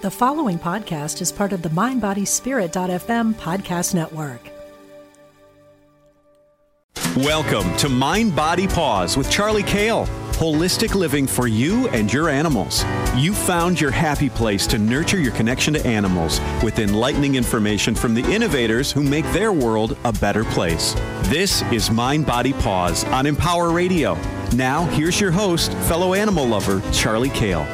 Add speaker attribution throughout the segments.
Speaker 1: The following podcast is part of the MindBodySpirit.fm podcast network.
Speaker 2: Welcome to Mind Body Paws with Charly Kayle. Holistic living for you and your animals. You found your happy place to nurture your connection to animals with enlightening information from the innovators who make their world a better place. This is Mind Body Paws on Empower Radio. Now, here's your host, fellow animal lover, Charly Kayle.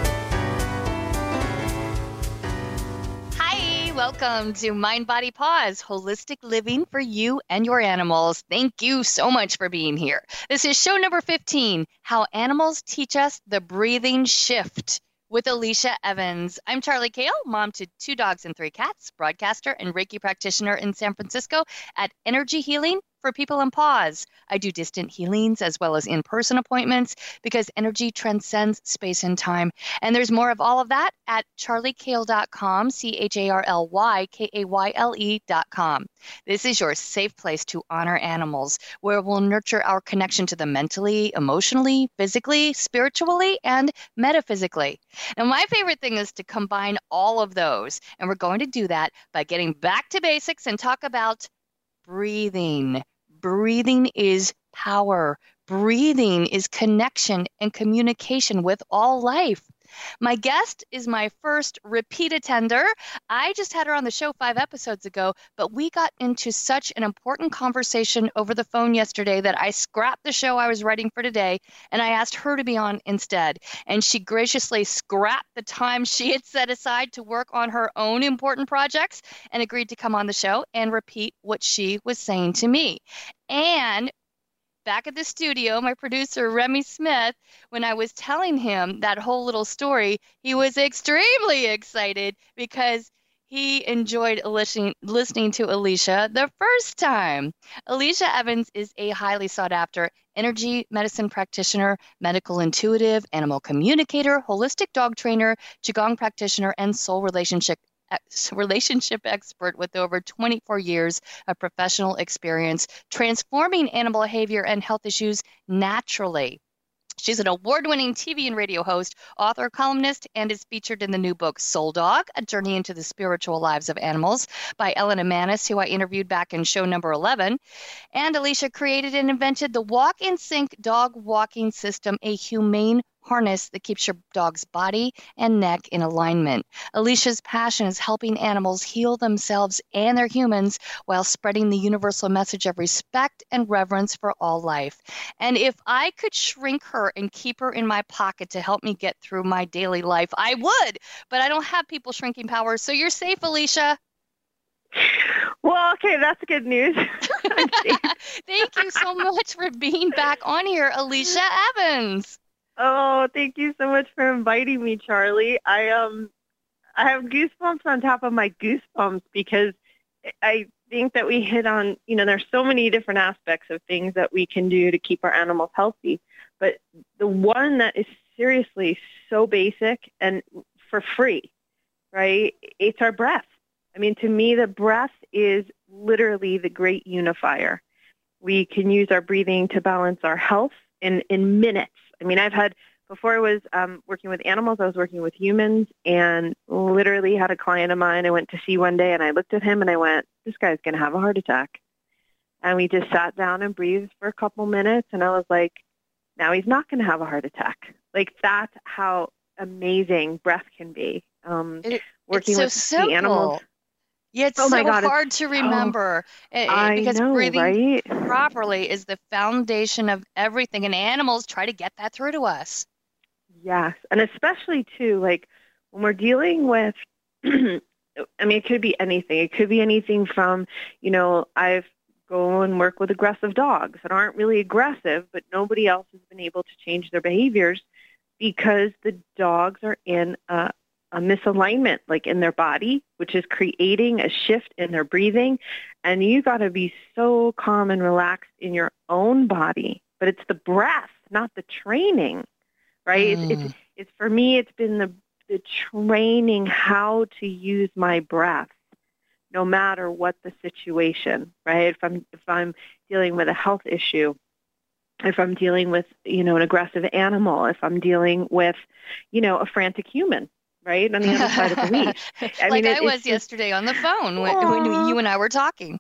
Speaker 3: Welcome to Mind Body Paws Holistic Living for You and Your Animals. Thank you so much for being here. This is show number 15 How Animals Teach Us the Breathing Shift with Allecia Evans. I'm Charly Kayle, mom to two dogs and three cats, broadcaster and Reiki practitioner in San Francisco at Energy Healing for people in paws. I do distant healings as well as in person appointments because energy transcends space and time. And there's more of all of that at charlykayle.com, C H A R L Y K A Y L E.com. This is your safe place to honor animals where we'll nurture our connection to them mentally, emotionally, physically, spiritually, and metaphysically. And my favorite thing is to combine all of those. And we're going to do that by getting back to basics and talk about breathing. Breathing is power. Breathing is connection and communication with all life. My guest is my first repeat attender. I just had her on the show five episodes ago, but we got into such an important conversation over the phone yesterday that I scrapped the show I was writing for today and I asked her to be on instead. And she graciously scrapped the time she had set aside to work on her own important projects and agreed to come on the show and repeat what she was saying to me. And back at the studio, my producer, Remy Smith, when I was telling him that whole little story, he was extremely excited because he enjoyed listening, listening to Allecia the first time. Allecia Evans is a highly sought after energy medicine practitioner, medical intuitive, animal communicator, holistic dog trainer, Qigong practitioner, and soul relationship relationship expert with over 24 years of professional experience transforming animal behavior and health issues naturally. She's an award winning TV and radio host, author, columnist, and is featured in the new book Soul Dog A Journey into the Spiritual Lives of Animals by Elena Mannes, who I interviewed back in show number 11. And Allecia created and invented the Walk in Sync dog walking system, a humane harness that keeps your dog's body and neck in alignment. Allecia's passion is helping animals heal themselves and their humans while spreading the universal message of respect and reverence for all life. And if I could shrink her and keep her in my pocket to help me get through my daily life, I would. But I don't have people shrinking powers, so you're safe, Allecia.
Speaker 4: Well, okay, that's good news.
Speaker 3: Thank you so much for being back on here, Allecia Evans.
Speaker 4: Oh, thank you so much for inviting me, Charly. I um I have goosebumps on top of my goosebumps because I think that we hit on, you know, there's so many different aspects of things that we can do to keep our animals healthy. But the one that is seriously so basic and for free, right? It's our breath. I mean, to me, the breath is literally the great unifier. We can use our breathing to balance our health in, in minutes I mean, I've had before I was um, working with animals, I was working with humans, and literally had a client of mine I went to see one day, and I looked at him and I went, "This guy's going to have a heart attack." And we just sat down and breathed for a couple minutes, and I was like, "Now he's not going to have a heart attack." Like that's how amazing breath can be. Um,
Speaker 3: it, working with simple. the animals. Yeah, it's oh so God, hard to remember
Speaker 4: so, it, eh, because know,
Speaker 3: breathing
Speaker 4: right?
Speaker 3: properly is the foundation of everything, and animals try to get that through to us.
Speaker 4: Yes, and especially too, like when we're dealing with, I mean, it could be anything. It could be anything from, you know, I've go and work with aggressive dogs that aren't really aggressive, but nobody else has been able to change their behaviors because the dogs are in a a misalignment like in their body, which is creating a shift in their breathing. And you got to be so calm and relaxed in your own body. But it's the breath, not the training, right? Mm. It's, it's, it's for me, it's been the, the training how to use my breath no matter what the situation, right? If I'm, if I'm dealing with a health issue, if I'm dealing with, you know, an aggressive animal, if I'm dealing with, you know, a frantic human, right? On the other side of the leash.
Speaker 3: I like mean, it, I was just, yesterday on the phone when, when you and I were talking.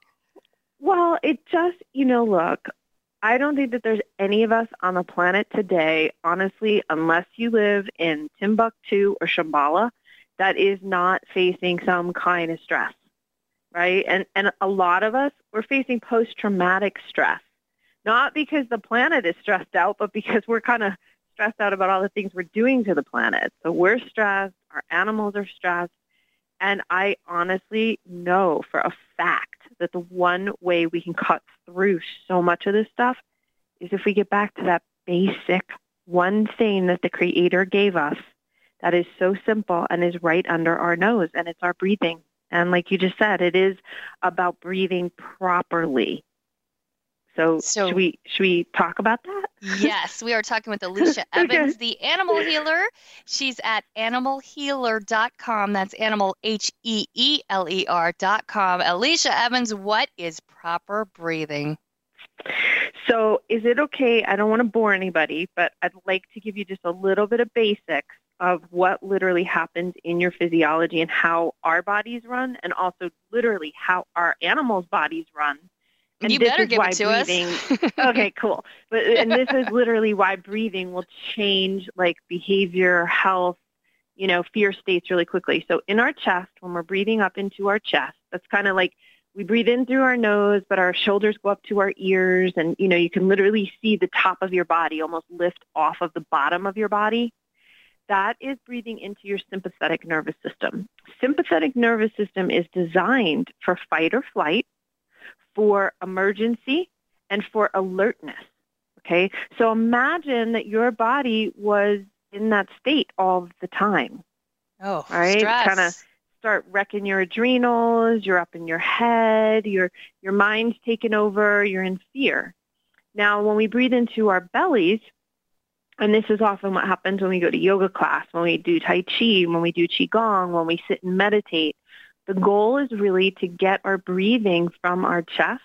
Speaker 4: Well, it just, you know, look, I don't think that there's any of us on the planet today, honestly, unless you live in Timbuktu or Shambhala, that is not facing some kind of stress, right? And and a lot of us we're facing post-traumatic stress, not because the planet is stressed out, but because we're kind of stressed out about all the things we're doing to the planet. So we're stressed, our animals are stressed, and I honestly know for a fact that the one way we can cut through so much of this stuff is if we get back to that basic one thing that the creator gave us that is so simple and is right under our nose and it's our breathing. And like you just said, it is about breathing properly. So, so should we should we talk about that?
Speaker 3: yes, we are talking with Allecia Evans, okay. the animal healer. She's at animalheeler.com. That's animal H E E L E R.com. Allecia Evans, what is proper breathing?
Speaker 4: So, is it okay? I don't want to bore anybody, but I'd like to give you just a little bit of basics of what literally happens in your physiology and how our bodies run, and also literally how our animals' bodies run
Speaker 3: and you better give it to breathing,
Speaker 4: us. okay, cool. But uh, and this is literally why breathing will change like behavior, health, you know, fear states really quickly. So in our chest, when we're breathing up into our chest, that's kind of like we breathe in through our nose, but our shoulders go up to our ears, and you know, you can literally see the top of your body almost lift off of the bottom of your body. That is breathing into your sympathetic nervous system. Sympathetic nervous system is designed for fight or flight for emergency and for alertness. Okay, so imagine that your body was in that state all the time.
Speaker 3: Oh,
Speaker 4: right.
Speaker 3: Kind
Speaker 4: of start wrecking your adrenals. You're up in your head. Your your mind's taken over. You're in fear. Now, when we breathe into our bellies, and this is often what happens when we go to yoga class, when we do Tai Chi, when we do Qigong, when we sit and meditate, the goal is really to get our breathing from our chest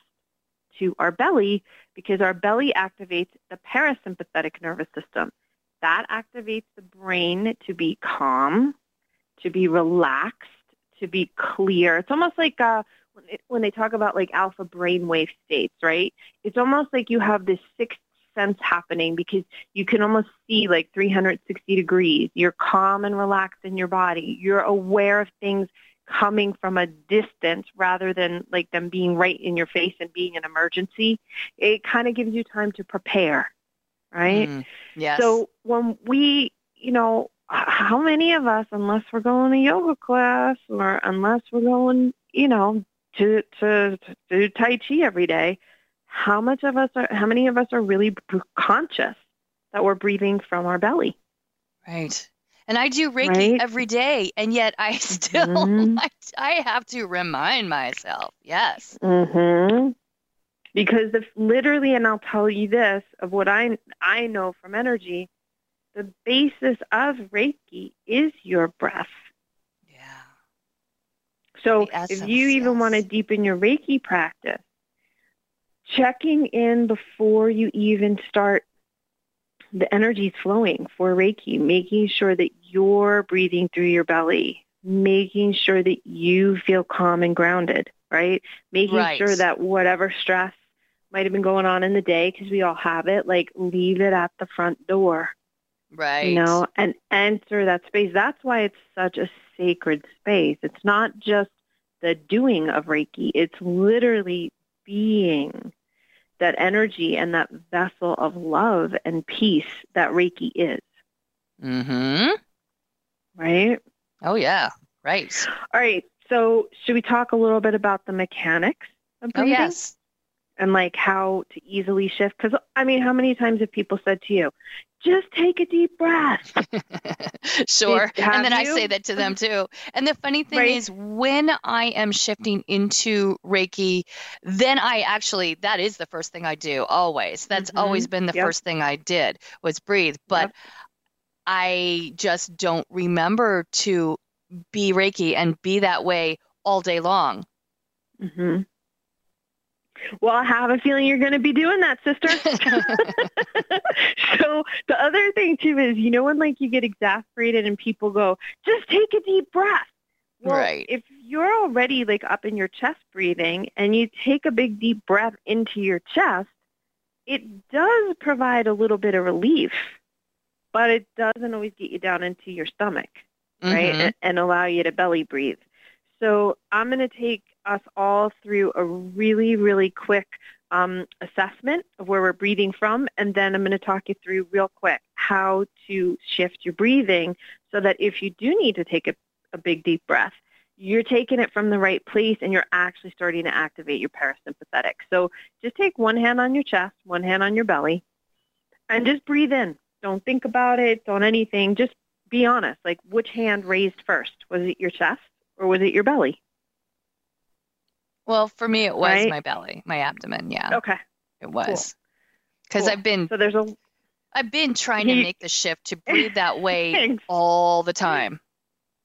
Speaker 4: to our belly because our belly activates the parasympathetic nervous system. That activates the brain to be calm, to be relaxed, to be clear. It's almost like uh, when, it, when they talk about like alpha brainwave states, right? It's almost like you have this sixth sense happening because you can almost see like 360 degrees. You're calm and relaxed in your body. You're aware of things coming from a distance rather than like them being right in your face and being an emergency, it kind of gives you time to prepare, right? Mm,
Speaker 3: yes.
Speaker 4: So when we, you know, how many of us, unless we're going to yoga class or unless we're going, you know, to to, to do Tai Chi every day, how much of us are, how many of us are really conscious that we're breathing from our belly?
Speaker 3: Right. And I do Reiki right? every day, and yet I still mm-hmm. I, I, have to remind myself. Yes.
Speaker 4: Mhm. Because if literally, and I'll tell you this of what I I know from energy, the basis of Reiki is your breath.
Speaker 3: Yeah.
Speaker 4: So essence, if you even yes. want to deepen your Reiki practice, checking in before you even start the energy is flowing for Reiki, making sure that you're breathing through your belly, making sure that you feel calm and grounded, right? Making right. sure that whatever stress might have been going on in the day, because we all have it, like leave it at the front door.
Speaker 3: Right.
Speaker 4: You know, and enter that space. That's why it's such a sacred space. It's not just the doing of Reiki. It's literally being that energy and that vessel of love and peace that Reiki is.
Speaker 3: Mm-hmm.
Speaker 4: Right?
Speaker 3: Oh yeah. Right.
Speaker 4: All right. So should we talk a little bit about the mechanics of
Speaker 3: breathing? Oh yes.
Speaker 4: And like how to easily shift? Because I mean, how many times have people said to you, just take a deep breath.
Speaker 3: sure. and then you? I say that to them too. And the funny thing right. is when I am shifting into Reiki, then I actually that is the first thing I do always. That's mm-hmm. always been the yep. first thing I did was breathe. But yep. I just don't remember to be Reiki and be that way all day long.
Speaker 4: Mhm. Well, I have a feeling you're going to be doing that, sister. so the other thing too is, you know, when like you get exasperated and people go, just take a deep breath. Well,
Speaker 3: Right.
Speaker 4: if you're already like up in your chest breathing and you take a big deep breath into your chest, it does provide a little bit of relief, but it doesn't always get you down into your stomach right?
Speaker 3: Mhm.
Speaker 4: And, and allow you to belly breathe. So I'm going to take us all through a really, really quick um, assessment of where we're breathing from, and then I'm going to talk you through real quick how to shift your breathing so that if you do need to take a, a big, deep breath, you're taking it from the right place and you're actually starting to activate your parasympathetic. So just take one hand on your chest, one hand on your belly, and just breathe in. Don't think about it. Don't anything. Just be honest. Like, which hand raised first? Was it your chest or was it your belly?
Speaker 3: Well, for me, it was
Speaker 4: Right?
Speaker 3: my belly, my abdomen. Yeah,
Speaker 4: Okay.
Speaker 3: it was. Because
Speaker 4: Cool.
Speaker 3: I've been
Speaker 4: So there's a
Speaker 3: I've been trying to make the shift to breathe that way all the time.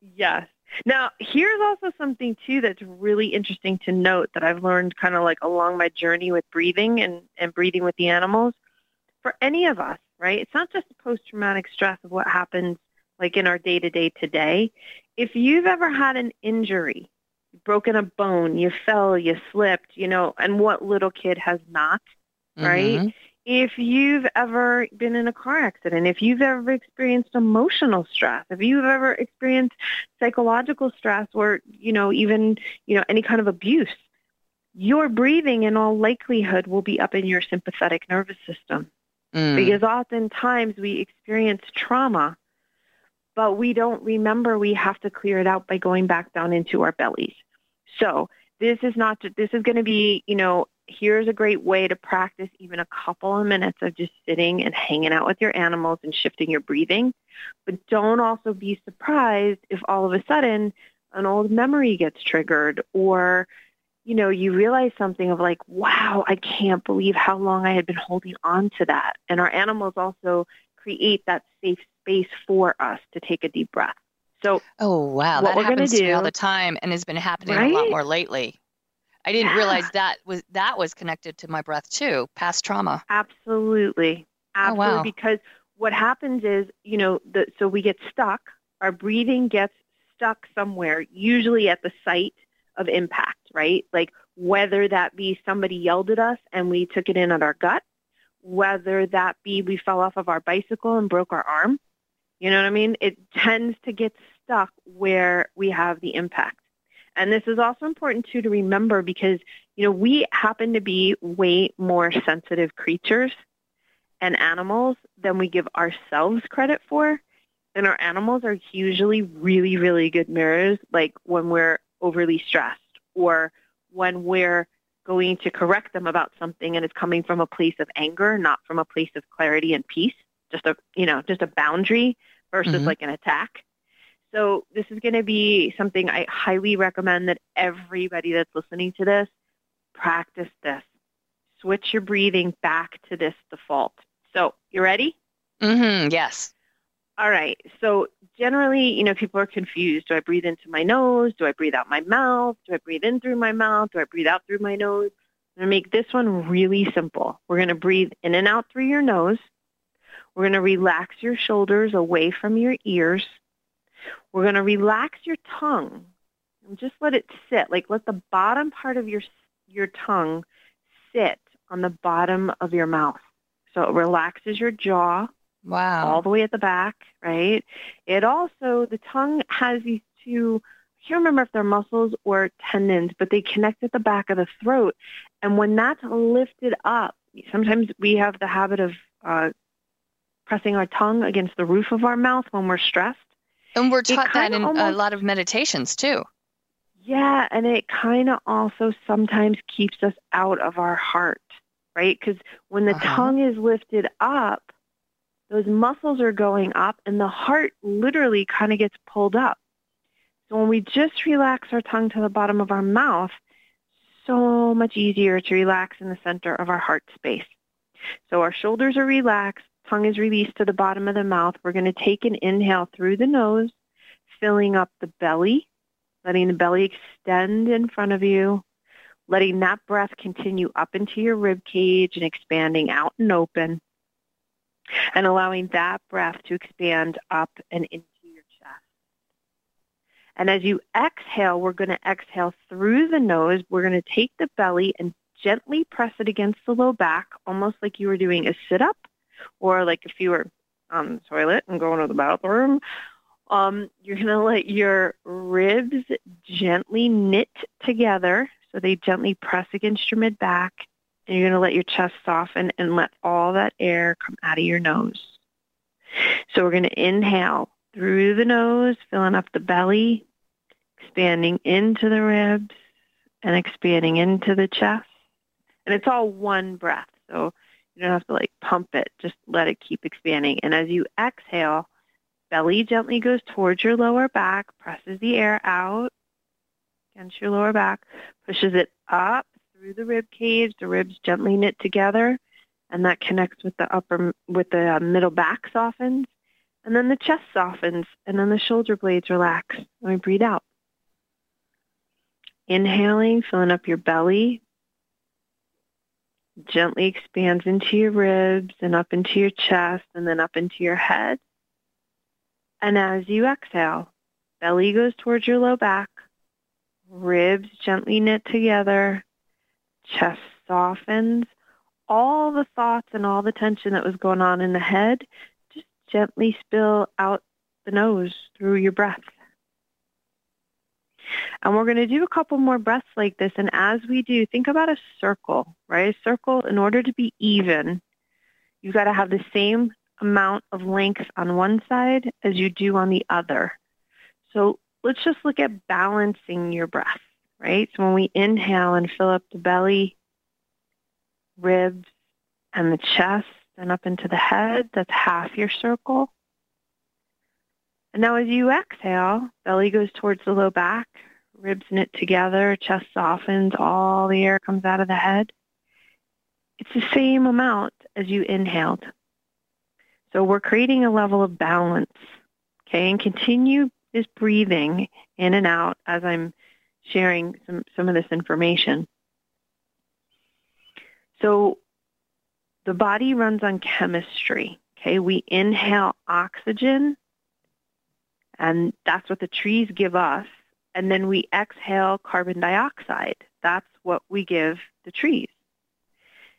Speaker 4: yes. Now, here's also something too that's really interesting to note that I've learned kind of like along my journey with breathing and, and breathing with the animals. For any of us, right? It's not just the post-traumatic stress of what happens like in our day-to-day today. If you've ever had an injury, broken a bone, you fell, you slipped, you know, and what little kid has not? Right?
Speaker 3: Mhm.
Speaker 4: if you've ever been in a car accident, if you've ever experienced emotional stress, if you've ever experienced psychological stress or, you know, even, you know, any kind of abuse, your breathing in all likelihood will be up in your sympathetic nervous system
Speaker 3: Mm.
Speaker 4: because oftentimes we experience trauma, but we don't remember we have to clear it out by going back down into our bellies. So this is not, this is going to be, you know, here's a great way to practice even a couple of minutes of just sitting and hanging out with your animals and shifting your breathing. But don't also be surprised if all of a sudden an old memory gets triggered or you know, you realize something of like, wow, I can't believe how long I had been holding on to that. And our animals also create that safe space for us to take a deep breath. So
Speaker 3: Oh wow,
Speaker 4: What
Speaker 3: that happens to me all the time and has been happening a lot more lately. I didn't
Speaker 4: Yeah.
Speaker 3: realize that was that was connected to my breath too, past trauma.
Speaker 4: Absolutely.
Speaker 3: Oh, wow.
Speaker 4: Absolutely. Because what happens is, you know, the, so we get stuck. Our breathing gets stuck somewhere, usually at the site of impact, right? Like whether that be somebody yelled at us and we took it in at our gut, whether that be we fell off of our bicycle and broke our arm. You know what I mean? It tends to get stuck where we have the impact. And this is also important too to remember because, you know, we happen to be way more sensitive creatures and animals than we give ourselves credit for. And our animals are usually really, really good mirrors, like when we're overly stressed or when we're going to correct them about something and it's coming from a place of anger, not from a place of clarity and peace, just a, you know, just a boundary versus
Speaker 3: Mhm.
Speaker 4: like an attack. So this is going to be something I highly recommend that everybody that's listening to this practice this. Switch your breathing back to this default. So you ready?
Speaker 3: Mhm. Yes.
Speaker 4: All right. So generally, you know, people are confused. Do I breathe into my nose? Do I breathe out my mouth? Do I breathe in through my mouth? Do I breathe out through my nose? I'm going to make this one really simple. We're going to breathe in and out through your nose. We're going to relax your shoulders away from your ears. We're going to relax your tongue and just let it sit. Like let the bottom part of your your tongue sit on the bottom of your mouth. So it relaxes your jaw
Speaker 3: Wow.
Speaker 4: all the way at the back, right? It also, the tongue has these two, I can't remember if they're muscles or tendons, but they connect at the back of the throat. And when that's lifted up, sometimes we have the habit of uh, pressing our tongue against the roof of our mouth when we're stressed.
Speaker 3: and we're taught that in a lot of meditations too.
Speaker 4: Yeah, and it kind of also sometimes keeps us out of our heart, right? Because when the
Speaker 3: Uh-huh.
Speaker 4: tongue is lifted up, those muscles are going up and the heart literally kind of gets pulled up. So when we just relax our tongue to the bottom of our mouth, so much easier to relax in the center of our heart space. So our shoulders are relaxed, tongue is released to the bottom of the mouth. We're going to take an inhale through the nose, filling up the belly, letting the belly extend in front of you. letting that breath continue up into your rib cage and expanding out and open, and allowing that breath to expand up and into your chest. And as you exhale, we're going to exhale through the nose. We're going to take the belly and gently press it against the low back, almost like you were doing a sit-up, or like if you were on the toilet and going to the bathroom. Um, you're going to let your ribs gently knit together so they gently press against your mid back. And you're going to let your chest soften and let all that air come out of your nose. So we're going to inhale through the nose, filling up the belly, expanding into the ribs and expanding into the chest. And it's all one breath. So you don't have to like pump it. Just let it keep expanding. And as you exhale, belly gently goes towards your lower back, presses the air out against your lower back, pushes it up through the rib cage. The ribs gently knit together, and that connects with the upper, with the uh, middle back softens. And then the chest softens, and then the shoulder blades relax. Let me breathe out. Inhaling, filling up your belly, gently expands into your ribs and up into your chest and then up into your head. And as you exhale, belly goes towards your low back, ribs gently knit together, chest softens. All the thoughts and all the tension that was going on in the head just gently spill out the nose through your breath. And we're going to do a couple more breaths like this. And as we do, think about a circle, right? A circle, in order to be even, you've got to have the same amount of length on one side as you do on the other. So let's just look at balancing your breath, right? So when we inhale and fill up the belly, ribs, and the chest, and up into the head, that's half your circle. And now as you exhale, belly goes towards the low back, ribs knit together, chest softens, all the air comes out of the head. It's the same amount as you inhaled. So we're creating a level of balance. Okay, and continue this breathing in and out as I'm sharing some, some of this information. So the body runs on chemistry. Okay, we inhale oxygen and that's what the trees give us. And then we exhale carbon dioxide. That's what we give the trees.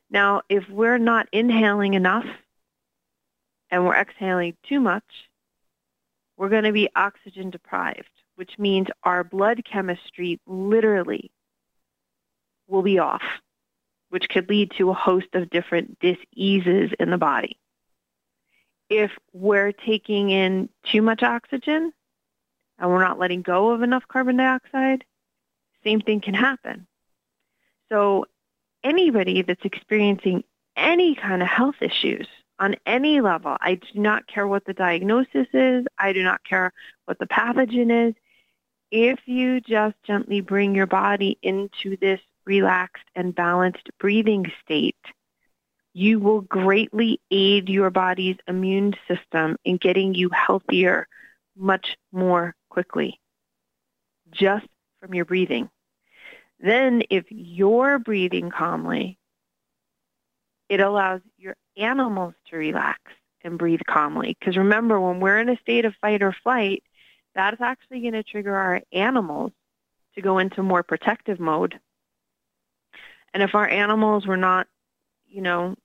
Speaker 4: Now, if we're not inhaling enough and we're exhaling too much, we're going to be oxygen deprived, which means our blood chemistry literally will be off, which could lead to a host of different diseases in the body if we're taking in too much oxygen and we're not letting go of enough carbon dioxide, same thing can happen. So anybody that's experiencing any kind of health issues on any level, I do not care what the diagnosis is, I do not care what the pathogen is, if you just gently bring your body into this relaxed and balanced breathing state, you will greatly aid your body's immune system in getting you healthier much more quickly just from your breathing. Then if you're breathing calmly, it allows your animals to relax and breathe calmly. Because remember, when we're in a state of fight or flight, that is actually going to trigger our animals to go into more protective mode. And if our animals were not, you know,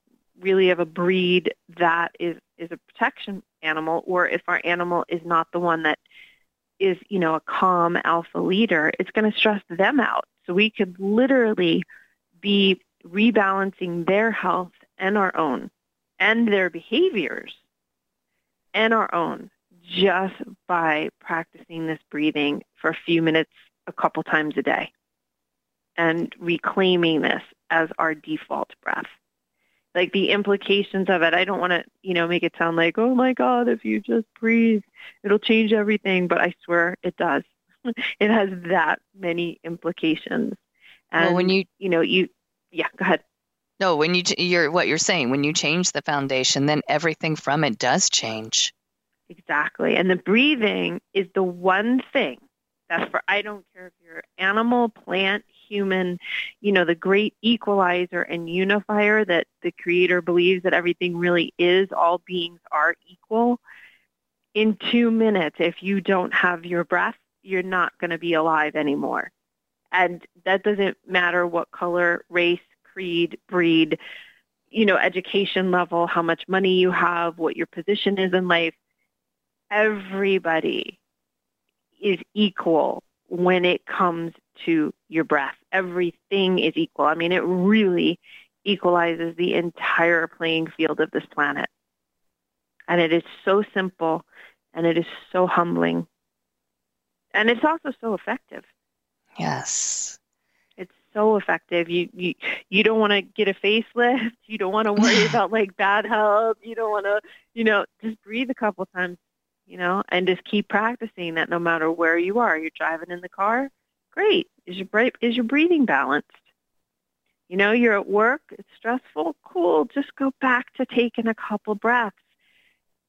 Speaker 4: really of a breed that is is a protection animal or if our animal is not the one that is you know a calm alpha leader it's going to stress them out. So we could literally be rebalancing their health and our own and their behaviors and our own just by practicing this breathing for a few minutes a couple times a day and reclaiming this as our default breath like the implications of it. I don't want to, you know, make it sound like, oh my God, if you just breathe, it'll change everything. But I swear it does. it has that many implications. And well, when you, you know, you, yeah, go ahead.
Speaker 3: No, when you, you're what you're saying, when you change the foundation, then everything from it does change.
Speaker 4: Exactly. And the breathing is the one thing that's for, I don't care if you're animal, plant, human, you know, the great equalizer and unifier that the creator believes that everything really is, all beings are equal. In two minutes, if you don't have your breath, you're not going to be alive anymore. And that doesn't matter what color, race, creed, breed, you know, education level, how much money you have, what your position is in life. Everybody is equal when it comes to your breath. Everything is equal. I mean, it really equalizes the entire playing field of this planet. And it is so simple and it is so humbling. And it's also so effective.
Speaker 3: Yes.
Speaker 4: It's so effective. You you you don't want to get a facelift. You don't want to worry about like bad health. You don't want to, you know, just breathe a couple times you know, and just keep practicing that no matter where you are. You're driving in the car, great. Is your is your breathing balanced? You know, you're at work, it's stressful, cool. Just go back to taking a couple breaths.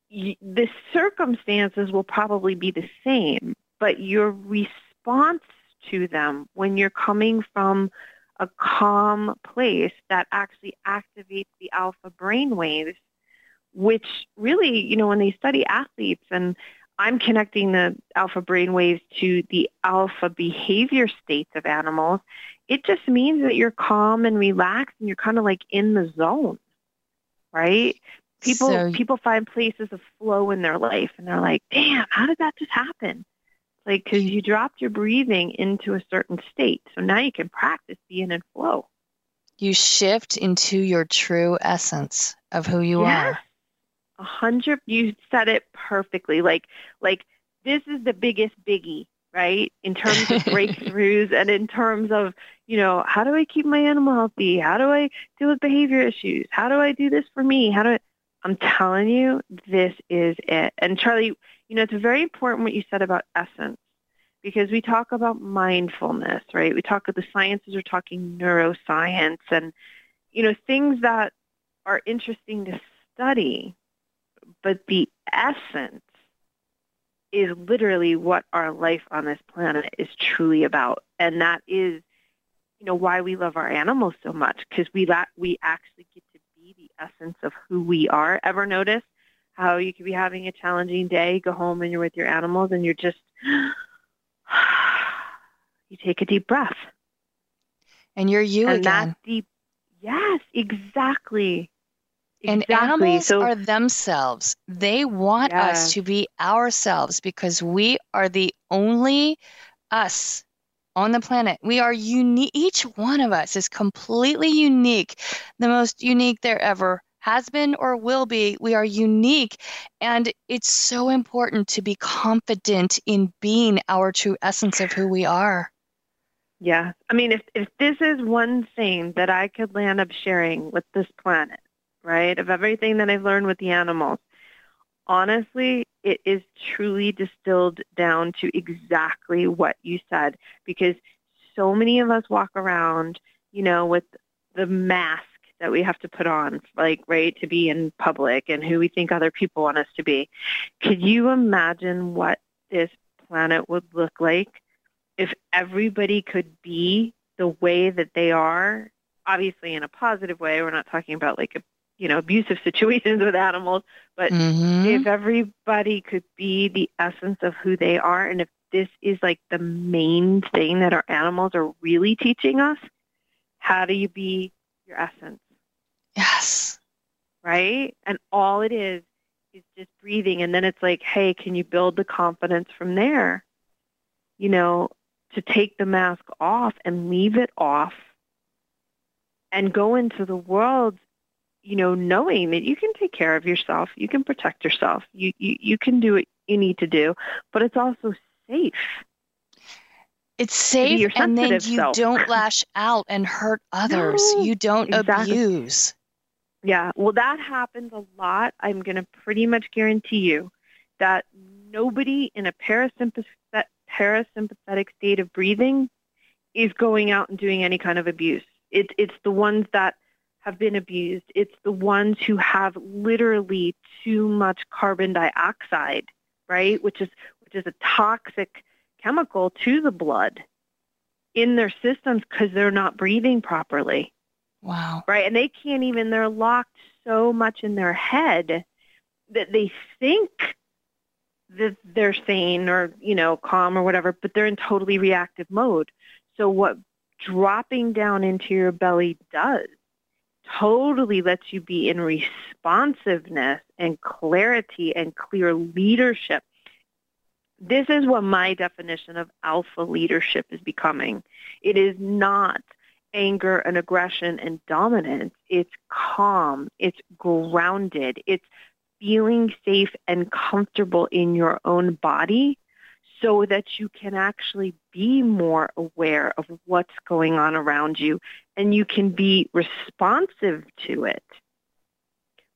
Speaker 4: the circumstances will probably be the same, but your response to them when you're coming from a calm place that actually activates the alpha brain waves which really, you know, when they study athletes and I'm connecting the alpha brain waves to the alpha behavior states of animals, it just means that you're calm and relaxed and you're kind of like in the zone, right? People so, people find places of flow in their life and they're like, "Damn, how did that just happen?" Like cuz you dropped your breathing into a certain state. So now you can practice being in flow.
Speaker 3: You shift into your true essence of who you are
Speaker 4: a hundred you said it perfectly. Like like this is the biggest biggie right? In terms of breakthroughs and in terms of you know how do i keep my animal healthy? How do i deal with behavior issues? How do i do this for me? How do i i'm telling you this is it. And Charly you know it's very important what you said about essence because we talk about mindfulness right? We talk of the sciences are talking neuroscience and you know things that are interesting to study but the essence is literally what our life on this planet is truly about. And that is, you know, why we love our animals so much because we la- we actually get to be the essence of who we are. Ever notice how you could be having a challenging day, go home and you're with your animals and you're just you take a deep breath.
Speaker 3: And you're you
Speaker 4: and
Speaker 3: again.
Speaker 4: That deep Yes, exactly.
Speaker 3: And animals so, are themselves. They want yeah. us to be ourselves because we are the only us on the planet. We are unique. Each one of us is completely unique, the most unique there ever has been or will be. We are unique. And it's so important to be confident in being our true essence of who we are.
Speaker 4: Yeah. I mean, if, if this is one thing that I could land up sharing with this planet, right, of everything that I've learned with the animals, honestly, it is truly distilled down to exactly what you said because so many of us walk around, you know, with the mask that we have to put on, like, right, to be in public and who we think other people want us to be. Could you imagine what this planet would look like if everybody could be the way that they are? Obviously, in a positive way. We're not talking about like a you know abusive situations with animals but mm-hmm. if everybody could be the essence of who they are and if this is like the main thing that our animals are really teaching us how do you be your essence?
Speaker 3: Yes.
Speaker 4: Right? And all it is is just breathing and then it's like hey can you build the confidence from there? You know to take the mask off and leave it off and go into the world you know, knowing that you can take care of yourself, you can protect yourself, you, you, you can do what you need to do, but it's also safe.
Speaker 3: It's safe, and then you self. don't lash out and hurt others. No, you don't exactly. abuse.
Speaker 4: Yeah, well, that happens a lot. I'm going to pretty much guarantee you that nobody in a parasympathetic, parasympathetic state of breathing is going out and doing any kind of abuse. It, it's the ones that have been abused. It's the ones who have literally too much carbon dioxide, right? Which is which is a toxic chemical to the blood. in their systems because they're not breathing properly.
Speaker 3: Wow.
Speaker 4: Right. And they can't even, they're locked so much in their head that they think that they're sane or, you know, calm or whatever, but they're in totally reactive mode. So what dropping down into your belly does totally lets you be in responsiveness and clarity and clear leadership. This is what my definition of alpha leadership is becoming. It is not anger and aggression and dominance. It's calm. It's grounded. It's feeling safe and comfortable in your own body so that you can actually be more aware of what's going on around you and you can be responsive to it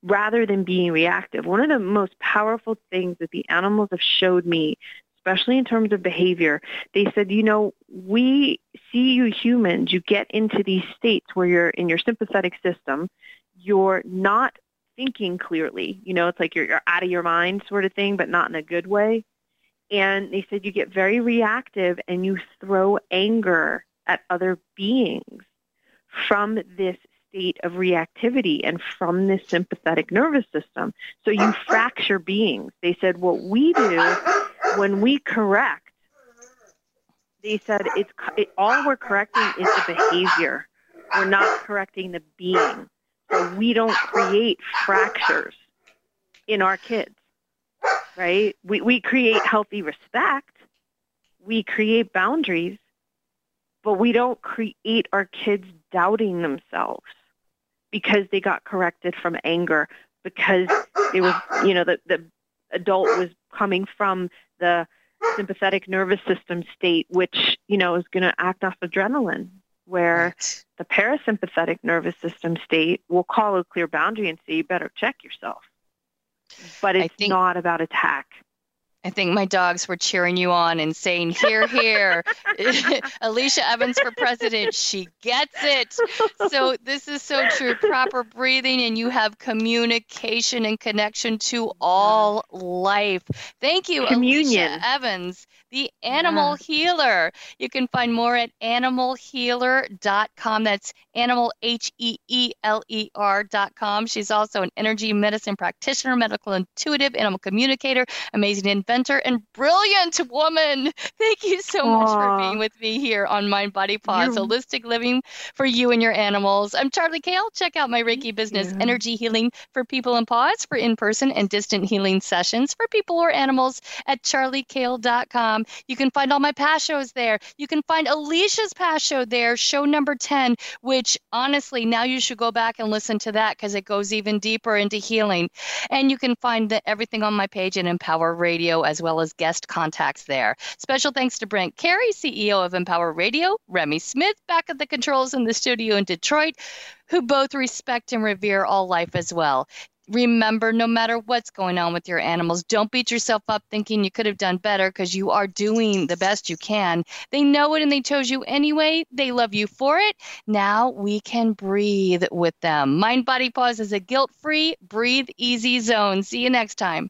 Speaker 4: rather than being reactive. One of the most powerful things that the animals have showed me, especially in terms of behavior, they said, you know, we see you humans, you get into these states where you're in your sympathetic system, you're not thinking clearly. You know, it's like you're, you're out of your mind sort of thing, but not in a good way. And they said you get very reactive and you throw anger at other beings from this state of reactivity and from this sympathetic nervous system. So you fracture beings. They said what we do when we correct, they said it's it, all we're correcting is the behavior. We're not correcting the being. So we don't create fractures in our kids right? We, we create healthy respect. We create boundaries, but we don't create our kids doubting themselves because they got corrected from anger, because they was, you know, the, the adult was coming from the sympathetic nervous system state, which, you know, is going to act off adrenaline, where right. the parasympathetic nervous system state will call a clear boundary and say, you better check yourself but it's think, not about attack.
Speaker 3: I think my dogs were cheering you on and saying, "Here, here, Allecia Evans for president. She gets it." So this is so true. Proper breathing, and you have communication and connection to all life. Thank you, Communion. Allecia Evans the Animal yeah. Heeler. You can find more at animalheeler.com. That's animal, H E E L E R.com. She's also an energy medicine practitioner, medical intuitive, animal communicator, amazing inventor, and brilliant woman. Thank you so Aww. much for being with me here on Mind Body Paws, You're... Holistic Living for You and Your Animals. I'm Charly Kayle. Check out my Reiki business, yeah. Energy Healing for People and Paws, for in person and distant healing sessions for people or animals at charlykayle.com. You can find all my past shows there. You can find Allecia's past show there, show number 10, which honestly, now you should go back and listen to that because it goes even deeper into healing. And you can find the, everything on my page at Empower Radio as well as guest contacts there. Special thanks to Brent Carey, CEO of Empower Radio, Remy Smith back at the controls in the studio in Detroit, who both respect and revere all life as well remember no matter what's going on with your animals. Don't beat yourself up thinking you could have done better because you are doing the best you can. They know it and they chose you anyway. They love you for it. Now we can breathe with them. Mind Body Paws is a guilt-free breathe easy zone. See you next time